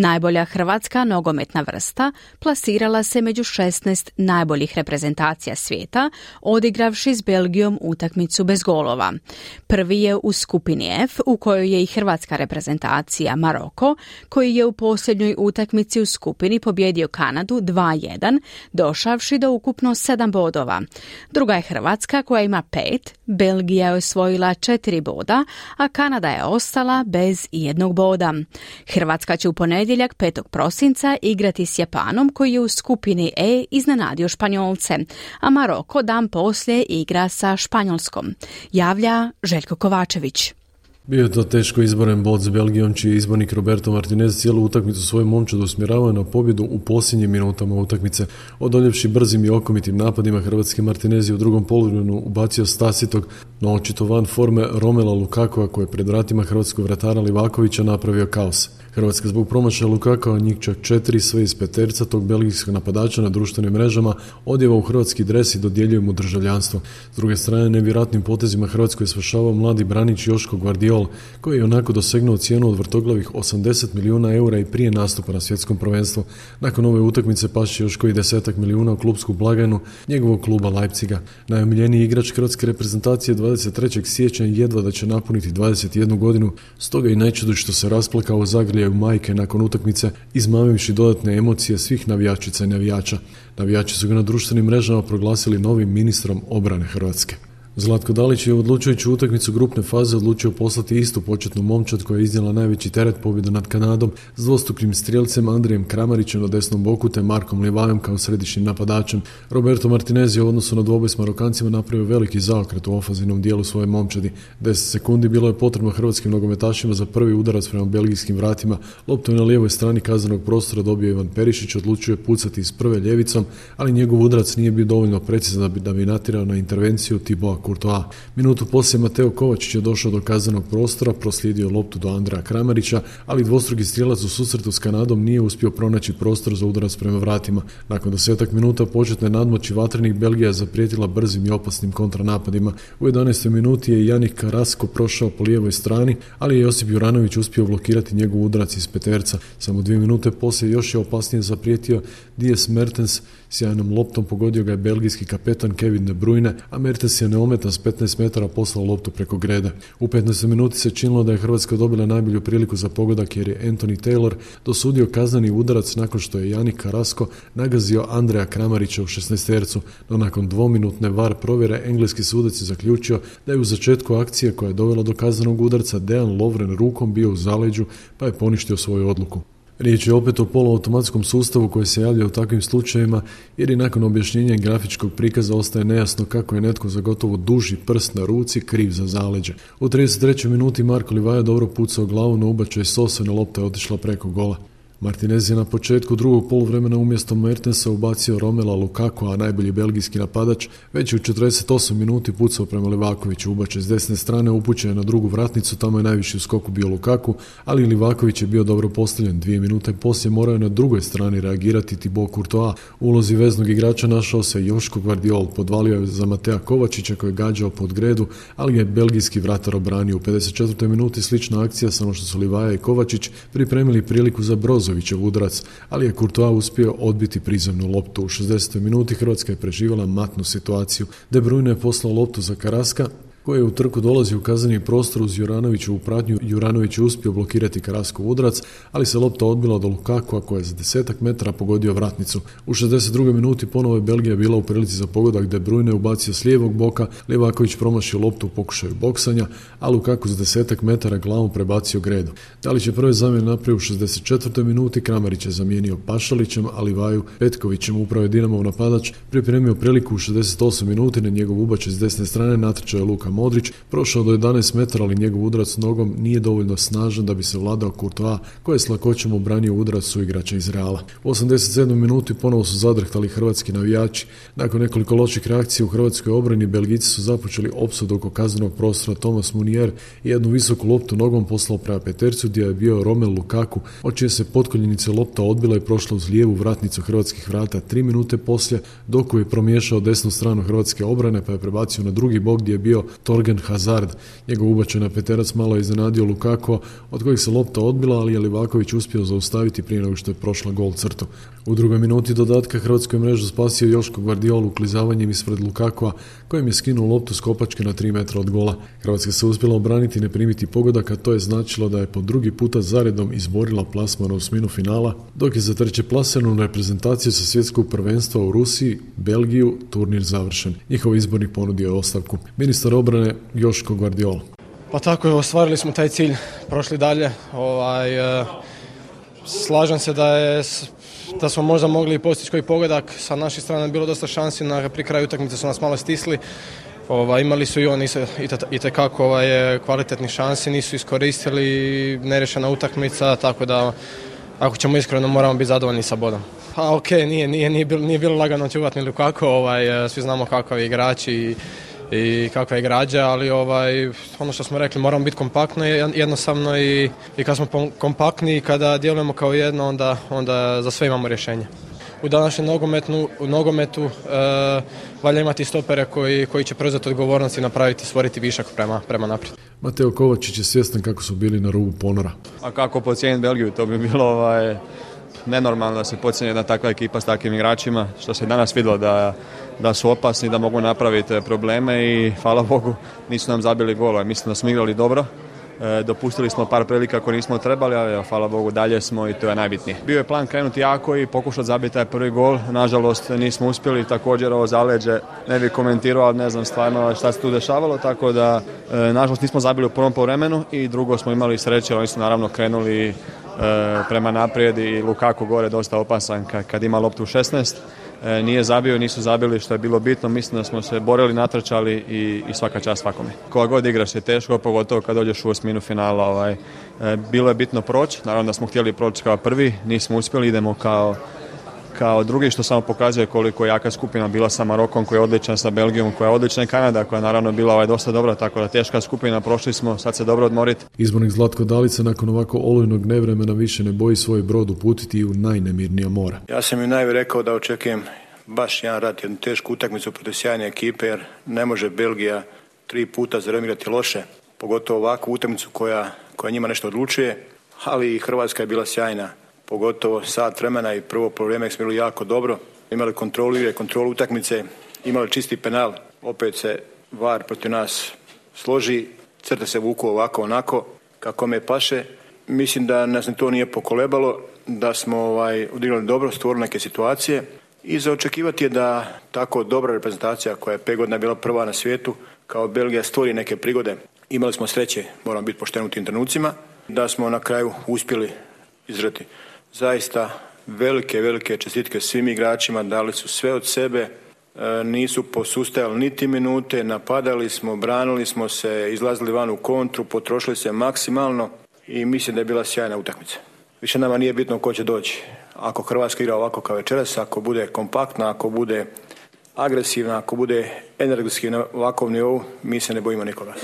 Najbolja hrvatska nogometna vrsta plasirala se među 16 najboljih reprezentacija svijeta, odigravši s Belgijom utakmicu bez golova. Prvi je u skupini F, u kojoj je i hrvatska reprezentacija Maroko, koji je u posljednjoj utakmici u skupini pobjedio Kanadu 2-1, došavši do ukupno 7 bodova. Druga je Hrvatska koja ima 5, Belgija je osvojila 4 boda, a Kanada je ostala bez jednog boda. Hrvatska će u ponedjeljak 5. prosinca igrati s Japanom koji je u skupini E iznenadio Španjolce, a Maroko dan poslije igra sa Španjolskom. Javlja Željko Kovačević. Bio je to teško izboren bod s Belgijom, čiji izbornik Roberto Martinez cijelu utakmicu svoju momčad usmjeravao na pobjedu u posljednjim minutama utakmice. Odoljevši brzim i okomitim napadima, hrvatski Martinez je u drugom poluvremenu ubacio Stasitog, no očito van forme Romela Lukakova koji je pred vratima hrvatskog vratara Livakovića napravio kaos. Hrvatska zbog promašaja Lukakova, njih čak četiri, sve iz peterca tog belgijskog napadača na društvenim mrežama, odjeva u hrvatski dres i dodjeljuje mu državljanstvo. S druge strane, nevjerojatnim potezima Hrvatskoj je svršavao mladi branić Joško Guardiol, koji je onako dosegnuo cijenu od vrtoglavih 80 milijuna eura i prije nastupa na svjetskom prvenstvu. Nakon ove utakmice paši još koji desetak milijuna u klubsku blagajnu njegovog kluba Leipziga. Najomiljeniji igrač hrvatske reprezentacije 23. siječnja jedva da će napuniti 21 godinu, stoga i nećudu što se rasplakao u zagrljaju majke nakon utakmice, izmamivši dodatne emocije svih navijačica i navijača. Navijači su ga na društvenim mrežama proglasili novim ministrom obrane Hrvatske. Zlatko Dalić je odlučujući utakmicu grupne faze odlučio poslati istu početnu momčad koja je iznijela najveći teret pobjede nad Kanadom s dvostukim strijelcem Andrijem Kramarićem na desnom boku te Markom Livajem kao središnjim napadačem. Roberto Martinez je u odnosu na dvoboj s Marokancima napravio veliki zaokret u ofazivnom dijelu svoje momčadi. 10 sekundi bilo je potrebno hrvatskim nogometašima za prvi udarac prema belgijskim vratima. Loptu je na lijevoj strani kaznenog prostora dobio Ivan Perišić, odlučio je pucati iz prve ljevicom, ali njegov udarac nije bio dovoljno precizan da bi, da natirao na intervenciju Tiboa Courtois. Minutu poslije Mateo Kovačić je došao do kaznenog prostora, proslijedio loptu do Andreja Kramarića, ali dvostruki strijelac u susretu s Kanadom nije uspio pronaći prostor za udarac prema vratima. Nakon desetak minuta početne nadmoći vatrenih Belgija zaprijetila brzim i opasnim kontranapadima. U 11. minuti je Janik Karasko prošao po lijevoj strani, ali je Josip Juranović uspio blokirati njegov udarac iz peterca. Samo dvije minute poslije još je opasnije zaprijetio Dijes Mertens Sjajnom loptom pogodio ga je belgijski kapetan Kevin De Bruyne, a Mertens je neometan s 15 metara poslao loptu preko grede. U 15. minuti se činilo da je Hrvatska dobila najbolju priliku za pogodak jer je Anthony Taylor dosudio kazneni udarac nakon što je Janik Karasko nagazio Andreja Kramarića u 16 tercu, no nakon dvominutne var provjere engleski sudac je zaključio da je u začetku akcije koja je dovela do kaznenog udarca Dejan Lovren rukom bio u zaleđu pa je poništio svoju odluku. Riječ je opet o poluautomatskom sustavu koji se javlja u takvim slučajevima jer i nakon objašnjenja grafičkog prikaza ostaje nejasno kako je netko za gotovo duži prst na ruci kriv za zaleđe. U 33. minuti Marko Livaja dobro pucao glavu na ubačaj Sosa na lopta je otišla preko gola. Martinez je na početku drugog poluvremena umjesto Mertensa ubacio Romela Lukaku, a najbolji belgijski napadač, već u 48 minuti pucao prema Livakoviću. Ubače s desne strane upućen na drugu vratnicu, tamo je najviši u skoku bio Lukaku, ali Livaković je bio dobro postavljen. Dvije minute poslije morao je na drugoj strani reagirati Thibaut Courtois. U ulozi veznog igrača našao se Joško Guardiol, podvalio je za Matea Kovačića koji je gađao pod gredu, ali je belgijski vratar obranio. U 54. minuti slična akcija, samo što su Livaja i Kovačić pripremili priliku za Broz Brozovićev udarac, ali je Courtois uspio odbiti prizemnu loptu. U 60. minuti Hrvatska je preživala matnu situaciju. De Bruyne je poslao loptu za Karaska, koji je u trku dolazi u kazneni prostor uz Juranoviću u pratnju. Juranović je uspio blokirati Karaskov udrac, ali se lopta odbila do Lukaku, koja je za desetak metara pogodio vratnicu. U 62. minuti ponovo je Belgija bila u prilici za pogodak De Bruyne ubacio s lijevog boka, Levaković promašio loptu u pokušaju boksanja, a Lukaku za desetak metara glavom prebacio gredu. Dalić je prve zamjene napravio u 64. minuti, Kramarić je zamijenio Pašalićem, ali Vaju Petkovićem upravo je Dinamov napadač pripremio priliku u 68. minuti na njegov ubačaj s desne strane natrčao je Luka Modrić prošao do 11 metara, ali njegov udarac nogom nije dovoljno snažan da bi se vladao Courtois, koji je s lakoćem obranio udarac su igrača iz Reala. U 87. minuti ponovo su zadrhtali hrvatski navijači. Nakon nekoliko loših reakcija u hrvatskoj obrani, Belgici su započeli opsadu oko kaznenog prostora Thomas Munier i jednu visoku loptu nogom poslao prema Petercu gdje je bio Romel Lukaku, od čije se potkoljenice lopta odbila i prošla uz lijevu vratnicu hrvatskih vrata tri minute poslije, dok je promiješao desnu stranu hrvatske obrane pa je prebacio na drugi bok gdje je bio Torgen Hazard. Njegov ubačen na Peterac malo je iznenadio Lukaku, od kojih se lopta odbila, ali je Livaković uspio zaustaviti prije nego što je prošla gol crtu. U drugoj minuti dodatka hrvatskoj mrežu spasio Joško Guardiolu uklizavanjem ispred Lukakova, kojem je skinuo loptu s kopačke na 3 metra od gola. Hrvatska se uspjela obraniti i ne primiti pogodak, a to je značilo da je po drugi puta zaredom izborila plasman u osminu finala, dok je za treće plasenu reprezentaciju sa svjetskog prvenstva u Rusiji, Belgiju, turnir završen. Njihov izbornik ponudio je ostavku. Ministar Joško Guardiola. Pa tako je, ostvarili smo taj cilj, prošli dalje. Ovaj, e, slažem se da je da smo možda mogli postići koji pogodak. Sa naše strane bilo dosta šansi, na, pri kraju utakmice su nas malo stisli. Ova, imali su i oni i tekako ovaj, kvalitetni šansi, nisu iskoristili, nerešena utakmica, tako da ako ćemo iskreno moramo biti zadovoljni sa bodom. Pa ok, nije, nije, nije, bilo, nije bilo lagano čuvati ni kako, ovaj, svi znamo kakav je igrač i i kakva je građa, ali ovaj, ono što smo rekli, moramo biti kompaktno jednostavno i, i kad smo kompaktni i kada djelujemo kao jedno, onda, onda za sve imamo rješenje. U današnjem nogometnu, u nogometu e, valja imati stopere koji, koji će preuzeti odgovornost i napraviti, stvoriti višak prema, prema naprijed. Mateo Kovačić je svjestan kako su bili na rubu ponora. A kako pocijeniti Belgiju, to bi bilo ovaj, nenormalno da se pocijeni jedna takva ekipa s takvim igračima, što se danas vidjelo da da su opasni, da mogu napraviti probleme i hvala Bogu nisu nam zabili golove. Mislim da smo igrali dobro. E, dopustili smo par prilika ako nismo trebali, ali hvala Bogu dalje smo i to je najbitnije. Bio je plan krenuti jako i pokušati zabiti taj prvi gol. Nažalost nismo uspjeli, također ovo zaleđe ne bi komentirao, ali ne znam stvarno šta se tu dešavalo, tako da e, nažalost nismo zabili u prvom povremenu i drugo smo imali sreće, oni su naravno krenuli prema naprijed i Lukaku gore dosta opasan kad ima loptu u 16 E, nije zabio, nisu zabili što je bilo bitno. Mislim da smo se borili, natrčali i, i svaka čast svakome. Koja god igraš je teško, pogotovo kad dođeš u osminu finala. Ovaj, e, bilo je bitno proći, naravno da smo htjeli proći kao prvi, nismo uspjeli, idemo kao kao drugi što samo pokazuje koliko je jaka skupina bila sa Marokom koja je odlična sa Belgijom koja je odlična i Kanada koja je naravno bila ovaj dosta dobra tako da teška skupina prošli smo sad se dobro odmoriti. Izbornik Zlatko Dalica nakon ovako olujnog nevremena više ne boji svoj brod uputiti u najnemirnija mora. Ja sam im najvi rekao da očekujem baš jedan rat, jednu tešku utakmicu protiv sjajne ekipe jer ne može Belgija tri puta zaremirati loše, pogotovo ovakvu utakmicu koja, koja njima nešto odlučuje, ali i Hrvatska je bila sjajna pogotovo sat vremena i prvo vrijeme smo bili jako dobro. Imali kontrolu igre, kontrolu utakmice, imali čisti penal. Opet se VAR protiv nas složi, crte se vuku ovako onako, kako me paše. Mislim da nas to nije pokolebalo, da smo ovaj, odigrali dobro, stvorili neke situacije i za očekivati je da tako dobra reprezentacija koja je pet godina bila prva na svijetu, kao Belgija stvori neke prigode. Imali smo sreće, moram biti pošten u tim trenucima, da smo na kraju uspjeli izrati zaista velike, velike čestitke svim igračima, dali su sve od sebe, e, nisu posustajali niti minute, napadali smo, branili smo se, izlazili van u kontru, potrošili se maksimalno i mislim da je bila sjajna utakmica. Više nama nije bitno ko će doći. Ako Hrvatska igra ovako kao večeras, ako bude kompaktna, ako bude agresivna, ako bude energetski na ovakvom nivou, mi se ne bojimo nikoga.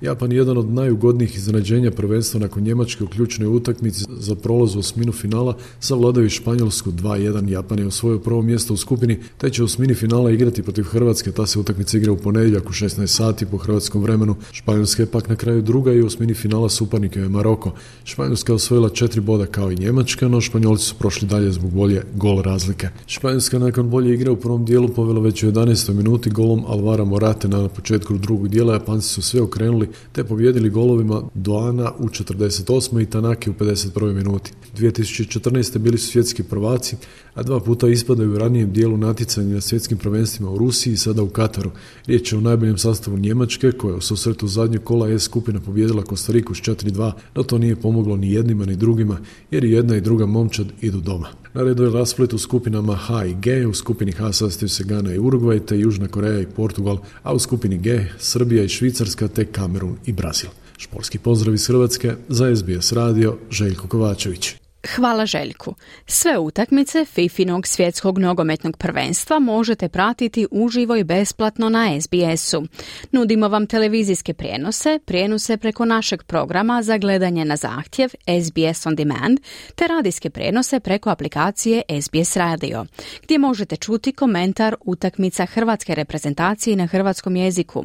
Japan je jedan od najugodnijih iznenađenja prvenstva nakon Njemačke u ključnoj utakmici za prolaz u osminu finala savladaju Španjolsku 2-1. Japan je osvojio prvo mjesto u skupini, te će u osmini finala igrati protiv Hrvatske. Ta se utakmica igra u ponedjeljak u 16 sati po hrvatskom vremenu. Španjolska je pak na kraju druga i u osmini finala suparnika je Maroko. Španjolska je osvojila četiri boda kao i Njemačka, no Španjolci su prošli dalje zbog bolje gol razlike. Španjolska nakon bolje igre u prvom dijelu povela već u 11. minuti golom Alvara Morate na početku drugog dijela. Japanci su sve okrenuli te pobjedili golovima Doana u 48. i Tanaki u 51. minuti. 2014. bili su svjetski prvaci, a dva puta ispadaju u ranijem dijelu natjecanja na svjetskim prvenstvima u Rusiji i sada u Kataru. Riječ je o najboljem sastavu Njemačke, koja u susretu zadnjeg kola S skupina pobjedila Kostariku s 4-2, no to nije pomoglo ni jednima ni drugima, jer i jedna i druga momčad idu doma. Na redu je rasplet u skupinama H i G, u skupini H sastaju se Gana i Urugvaj, te Južna Koreja i Portugal, a u skupini G Srbija i Švicarska, te Kamerun i Brazil. Šporski pozdrav iz Hrvatske za SBS radio Željko Kovačević. Hvala Željku. Sve utakmice Fifinog svjetskog nogometnog prvenstva možete pratiti uživo i besplatno na SBS-u. Nudimo vam televizijske prijenose, prijenose preko našeg programa za gledanje na zahtjev SBS On Demand, te radijske prijenose preko aplikacije SBS Radio, gdje možete čuti komentar utakmica hrvatske reprezentacije na hrvatskom jeziku.